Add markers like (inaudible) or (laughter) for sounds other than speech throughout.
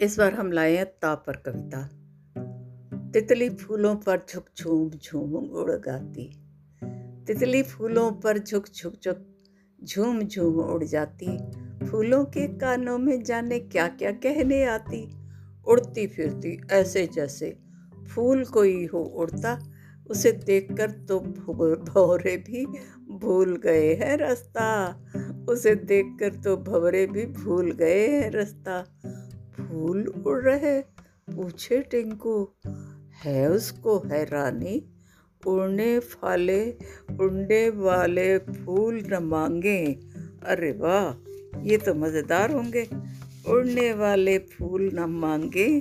इस बार हम लाए हैं ताप पर कविता। तितली फूलों पर झुक झूम झूम उड़ गाती। तितली फूलों पर झुक झुक झुक झूम झूम उड़ जाती। फूलों के कानों में जाने क्या क्या कहने आती। उड़ती फिरती ऐसे जैसे फूल कोई हो उड़ता। उसे देखकर तो भौरे भी भूल गए हैं रास्ता। उसे देखकर तो भवरे भी भूल गए हैं रास्ता। फूल उड़ रहे पूछे टिंकू, है उसको हैरानी? उड़ने फाले, उड़ने वाले फूल न मांगे। अरे वाह, ये तो मज़ेदार होंगे। उड़ने वाले फूल न मांगे,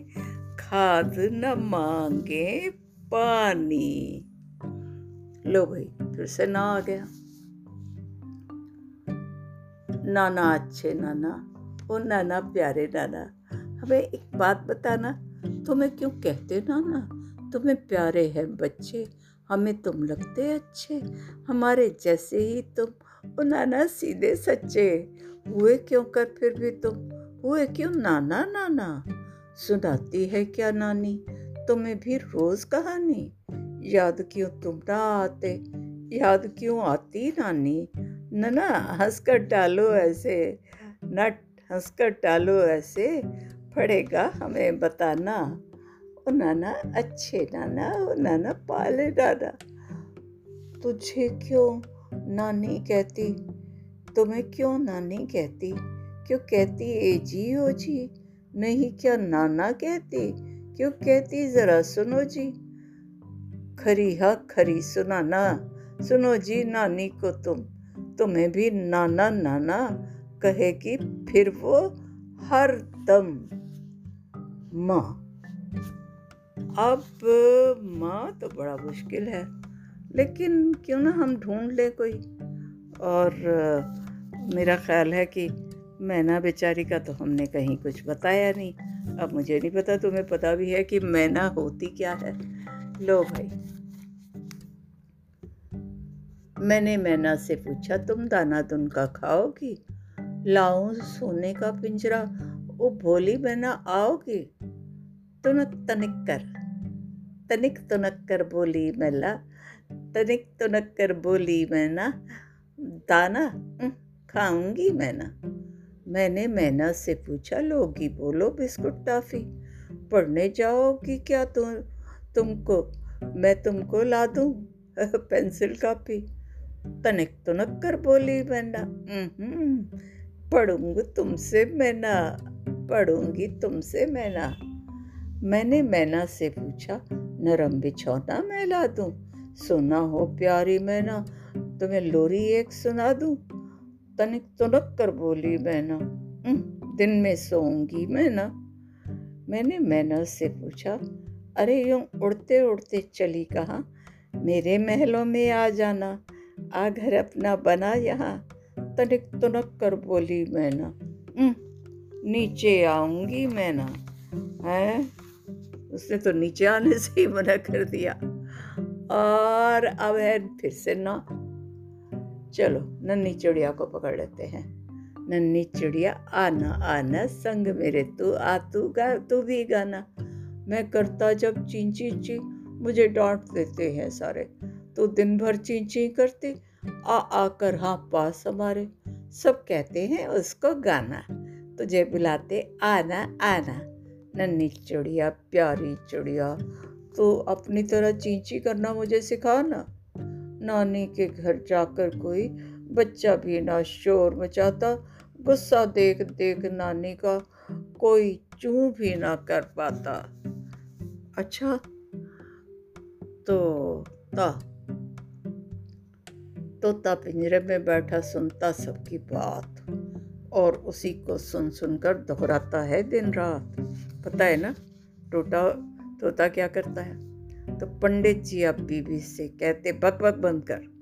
खाद न मांगे, पानी। लो भाई, फिर से ना आ गया। नाना, अच्छे नाना, ओ नाना, प्यारे नाना हमें एक बात बताना, तुम्हें क्यों कहते ना ना? तुम्हें प्यारे हैं बच्चे, हमें तुम लगते अच्छे, हमारे जैसे ही तुम नाना सीधे सच्चे। हुए क्यों कर फिर भी तुम? हुए क्यों नाना नाना? सुनाती है क्या नानी तुम्हें भी रोज कहानी? याद क्यों तुम ना आते? याद क्यों आती नानी? नना, हंसकर डालो ऐसे। नट, हंसकर डालो ऐसे। पड़ेगा हमें बताना। ओ नाना, अच्छे नाना, ओ नाना पाले नाना तुझे क्यों नानी कहती? तुम्हें क्यों नानी कहती? क्यों कहती ए जी, ओ जी? नहीं, क्या नाना कहती? क्यों कहती ज़रा सुनो जी। खरी हा, खरी सुनाना सुनो जी, नानी को तुम। तुम्हें भी नाना नाना कहेगी फिर वो हर दम माँ। अब, माँ तो बड़ा मुश्किल है, लेकिन क्यों ना हम ढूंढ ले कोई। और, मेरा ख्याल है कि मैना बेचारी का तो हमने कहीं कुछ बताया नहीं। अब मुझे नहीं पता, तुम्हें पता भी है कि मैना होती क्या है। लो भाई। मैंने मैना से पूछा, तुम दाना दुन का खाओगी? लाऊं सोने का पिंजरा? वो भोली मैना आओगी? तुनक तनिक कर तनिक तुनक कर बोली मैला तनिक तुनक कर बोली मैना दाना खाऊँगी मैना मैंने मैना से पूछा लोगी बोलो बिस्कुट टाफी पढ़ने जाओगी क्या तुम तुमको मैं तुमको ला दूँ पेंसिल कापी तनिक तुनक कर बोली मैना पढ़ूँगी तुमसे मैना पढ़ूँगी तुमसे मैना मैंने मैना से पूछा, नरम बिछौना मैं ला दूँ? सुना हो प्यारी मैना, तुम्हें लोरी एक सुना दूँ? तनिक तुनक कर बोली मैना दिन में सोऊँगी मैना। मैंने मैना से पूछा, अरे यूँ उड़ते उड़ते चली कहाँ? मेरे महलों में आ जाना, आ घर अपना बना यहाँ? तनिक तुनक कर बोली मैना नीचे आऊँगी मैना, है? उसने तो नीचे आने से ही मना कर दिया। और अब है फिर से ना। चलो, नन्ही चिड़िया को पकड़ लेते हैं। नन्ही चिड़िया, आना आना, संग मेरे तू, आ तू गा, तू भी गाना। मैं करता जब ची ची मुझे डांट देते हैं सारे। तो दिन भर ची ची करती, आ, आकर हाँ पास हमारे। सब कहते हैं उसको गाना। तुझे बुलाते, आना आना। नन्ही चिड़िया, प्यारी चिड़िया तो अपनी तरह चींची करना मुझे सिखा ना। नानी के घर जाकर कोई बच्चा भी ना शोर मचाता। गुस्सा देख देख नानी का कोई चू भी ना कर पाता। अच्छा तो ता। तोता पिंजरे में बैठा सुनता सबकी बात, और उसी को सुन सुनकर दोहराता है दिन रात। पता है ना, टोटा, तोता क्या करता है? तो पंडित जी अब बीबी से कहते, बक बक बंद कर।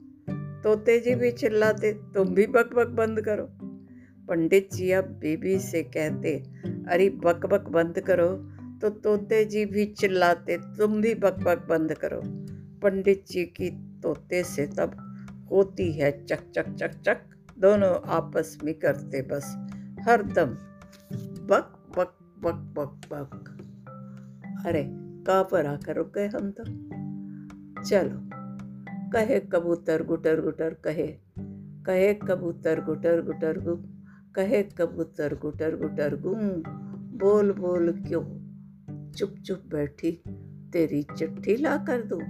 तोते जी भी चिल्लाते तुम भी बक बक बंद करो। पंडित जी अब बीबी से कहते, अरे बक बक बंद करो। तो तोते जी भी चिल्लाते, तुम भी बक बक बंद करो। पंडित जी की तोते से तब होती है चक चक चक चक। दोनों आपस में करते बस, हरदम बक पक पक पक। अरे, कहाँ पर आकर रुक गए हम तो? चलो, कहे कबूतर गुटर गुटर, कहे कहे कबूतर गुटर गुटर गु, कहे कबूतर गुटर गुटर गु, बोल बोल क्यों? चुप चुप बैठी, तेरी चिट्ठी ला कर दूँ।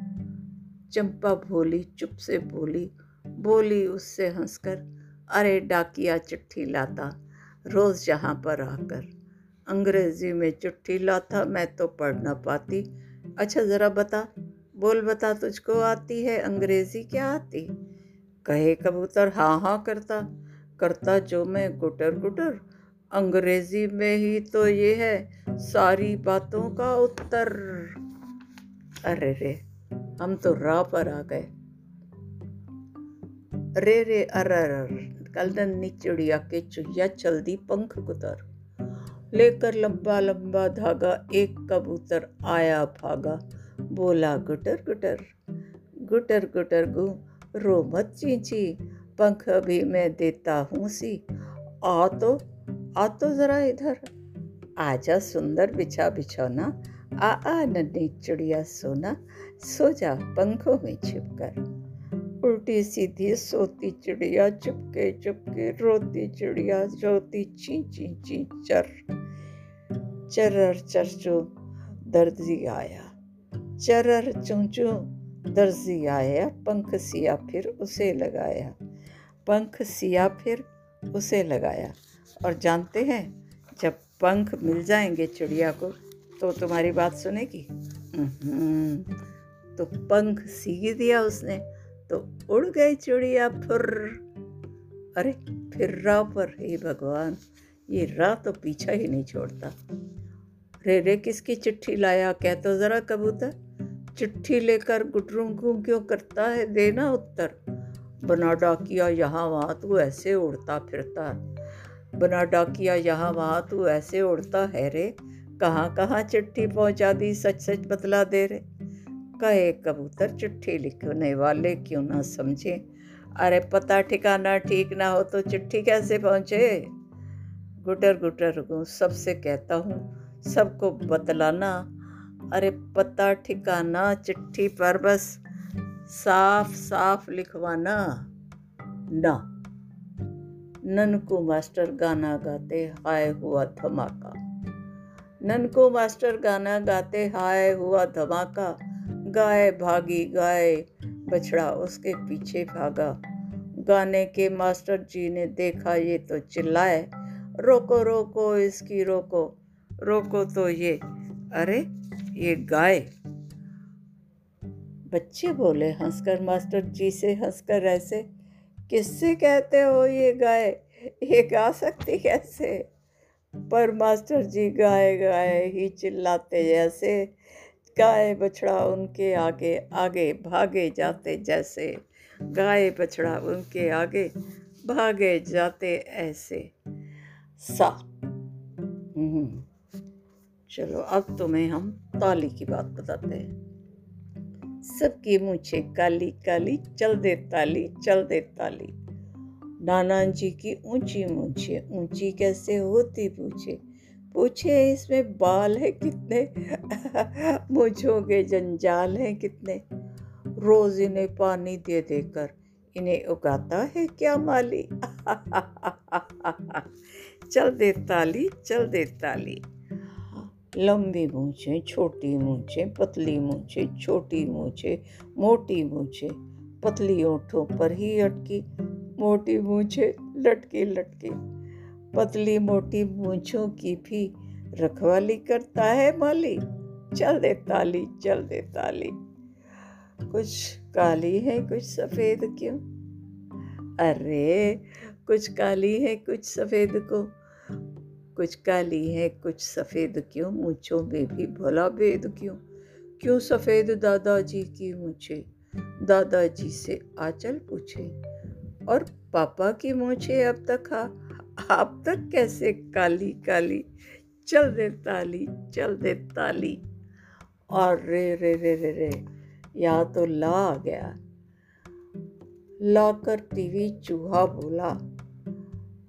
चंपा भोली चुप से बोली बोली उससे हंसकर, अरे, डाकिया चिट्ठी लाता, रोज़ जहाँ पर आकर। अंग्रेज़ी में चिट्ठी लाता, मैं तो पढ़ ना पाती। अच्छा ज़रा बता, बोल बता, तुझको आती है अंग्रेज़ी, क्या आती? कहे कबूतर हाँ हाँ करता करता जो मैं गुटर गुटर। अंग्रेज़ी में ही तो ये है, सारी बातों का उत्तर। अरे रे, हम तो राह पर आ गए। रे रे अर कल नन्नी चिड़िया के चुहिया चल दी पंख कुतर। लेकर लंबा लंबा धागा, एक कबूतर आया भागा। बोला, गुटर गुटर गुटर गुटर, गु, रो मत चींची, पंख भी मैं देता हूँ सी। आ तो आ तो ज़रा इधर। आजा सुंदर, बिछा बिछौना आ आ, नन्ही चिड़िया सोना, सो जा पंखों में छिप कर। उल्टी सीधी सोती चिड़िया, चुपके चुपके रोती चिड़िया जोती ची ची ची चर चरर चरचू दर्जी आया। चरर चूचू दर्जी आया, पंख सिया फिर उसे लगाया। पंख सिया फिर उसे लगाया। और जानते हैं, जब पंख मिल जाएँगे चिड़िया को तो तुम्हारी बात सुनेगी? तो पंख सी दिया उसने तो उड़ गई चिड़िया फिर। अरे, फिर राह पर, हे भगवान। ये राह तो पीछा ही नहीं छोड़ता। रे रे, किसकी चिट्ठी लाया? कह तो ज़रा कबूतर। चिट्ठी लेकर गुटरू क्यों करता है? देना उत्तर। बना डाकिया, यहाँ वहाँ तू ऐसे उड़ता फिरता। बना डाकिया, यहाँ वहाँ तू ऐसे उड़ता है रे। कहाँ कहाँ चिट्ठी पहुँचा दी? सच सच बतला दे रे। कहे कबूतर, चिट्ठी लिखने वाले क्यों ना समझे? अरे, पता ठिकाना ठीक ना हो तो चिट्ठी कैसे पहुँचे? गुटर गुटर को सबसे कहता हूँ, सबको बतलाना। अरे पता ठिकाना, चिट्ठी पर बस साफ़ साफ़ लिखवाना। ना, ननको मास्टर गाना गाते हाय हुआ धमाका। ननको मास्टर गाना गाते हाय हुआ धमाका। गाय भागी गाय बछड़ा उसके पीछे भागा। गाने के मास्टर जी ने देखा, ये तो चिल्लाए। रोको रोको, इसकी रोको रोको तो ये। अरे, ये गाय। बच्चे बोले, हंसकर मास्टर जी से हंसकर ऐसे। किससे कहते हो ये गाय? ये गा सकती कैसे? पर मास्टर जी गाय गाय ही चिल्लाते जैसे। गाय बछड़ा उनके आगे आगे भागे जाते जैसे। गाय बछड़ा उनके आगे भागे जाते ऐसे। सा। हम्म। चलो, अब तुम्हें हम ताली की बात बताते हैं। सबकी मूछे काली काली, चल दे ताली, चल दे ताली। नाना जी की ऊँची मूछे, ऊँची कैसे होती पूछे? पूछे, इसमें बाल है कितने? (laughs) मूछों के जंजाल हैं कितने? रोज इन्हें पानी दे देकर इन्हें उगाता है क्या माली? (laughs) चल दे ताली, चल दे ताली। लंबी मूछें, छोटी मूछें, पतली मूछें, छोटी मूछें, मोटी मूछें, पतली ओठों पर ही अटकी। मोटी मूछें, लटकी लटकी। पतली मोटी मूछों की भी रखवाली करता है माली। चल दे ताली, चल दे ताली। कुछ काली है, कुछ सफ़ेद क्यों? अरे, कुछ काली है, कुछ सफ़ेद को कुछ काली है, कुछ सफ़ेद क्यों? मूछों में भी भला भेद क्यों? क्यों सफ़ेद दादाजी की मूछे दादाजी से आचल पूछे। और पापा की मूछे अब तक हा आप तक कैसे काली काली? चल दे ताली, चल दे ताली। और रे रे रे रे रे यहाँ तो ला आ गया। लाकर टीवी चूहा बोला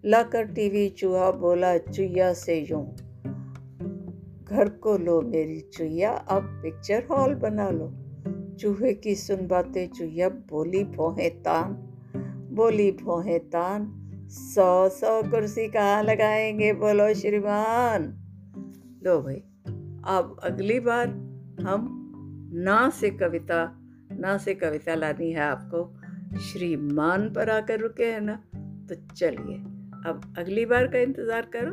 लाकर टीवी चूहा बोला चुया से यूँ। घर को लो मेरी चुया अब पिक्चर हॉल बना लो। चूहे की सुन बातें चुईया बोली भोहे तान, बोली भोहे तान। सौ सौ कुर्सी कहाँ लगाएँगे, बोलो श्रीमान? लो भाई, अब अगली बार हम ना से कविता, ना से कविता लानी है आपको। श्रीमान पर आकर रुके हैं ना तो चलिए। अब अगली बार का इंतज़ार करो।